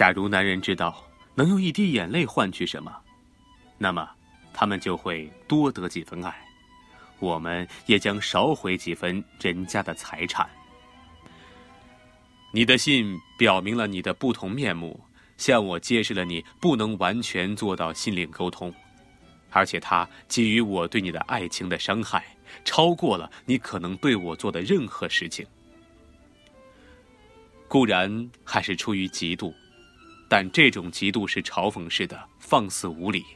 假如男人知道能用一滴眼泪换取什么，那么他们就会多得几分爱，我们也将少毁几分人家的财产。你的信表明了你的不同面目，向我揭示了你不能完全做到心灵沟通，而且它给予我对你的爱情的伤害，超过了你可能对我做的任何事情。固然还是出于嫉妒，但这种嫉妒是嘲讽式的，放肆无礼。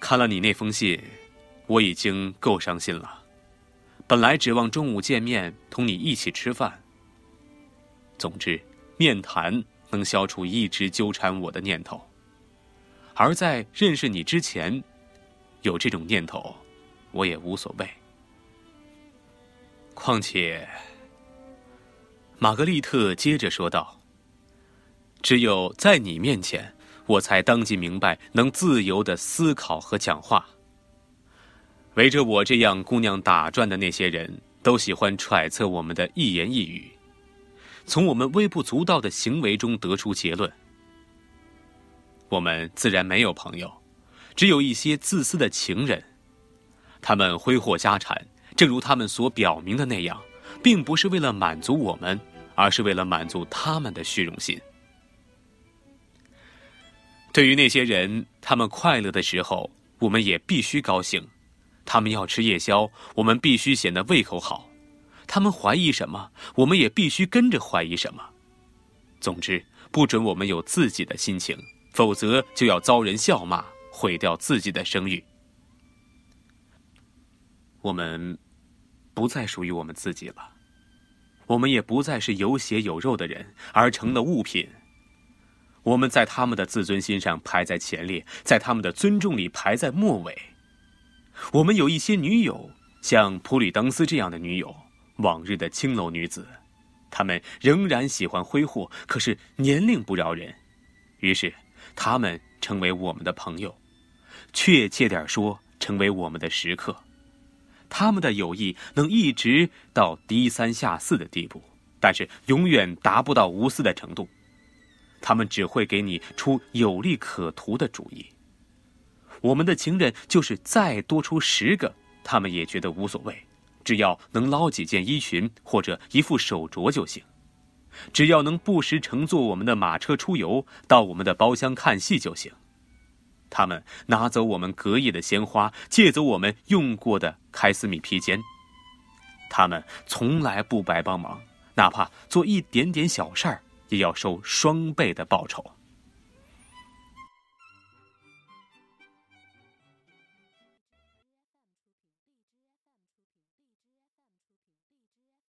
看了你那封信，我已经够伤心了。本来指望中午见面，同你一起吃饭。总之，面谈能消除一直纠缠我的念头。而在认识你之前，有这种念头，我也无所谓。况且，玛格丽特接着说道：“只有在你面前，我才当即明白，能自由的思考和讲话。围着我这样姑娘打转的那些人，都喜欢揣测我们的一言一语，从我们微不足道的行为中得出结论。我们自然没有朋友，只有一些自私的情人，他们挥霍家产。”正如他们所表明的那样，并不是为了满足我们，而是为了满足他们的虚荣心。对于那些人，他们快乐的时候，我们也必须高兴；他们要吃夜宵，我们必须显得胃口好；他们怀疑什么，我们也必须跟着怀疑什么。总之，不准我们有自己的心情，否则就要遭人笑骂，毁掉自己的声誉。我们。不再属于我们自己了，我们也不再是有血有肉的人，而成了物品。我们在他们的自尊心上排在前列，在他们的尊重里排在末尾。我们有一些女友，像普里登斯这样的女友，往日的青楼女子，她们仍然喜欢挥霍，可是年龄不饶人，于是她们成为我们的朋友，确切点说，成为我们的食客。他们的友谊能一直到低三下四的地步，但是永远达不到无私的程度。他们只会给你出有利可图的主意。我们的情人就是再多出十个，他们也觉得无所谓，只要能捞几件衣裙或者一副手镯就行，只要能不时乘坐我们的马车出游，到我们的包厢看戏就行。他们拿走我们隔夜的鲜花，借走我们用过的开斯米披肩。他们从来不白帮忙，哪怕做一点点小事儿，也要收双倍的报酬。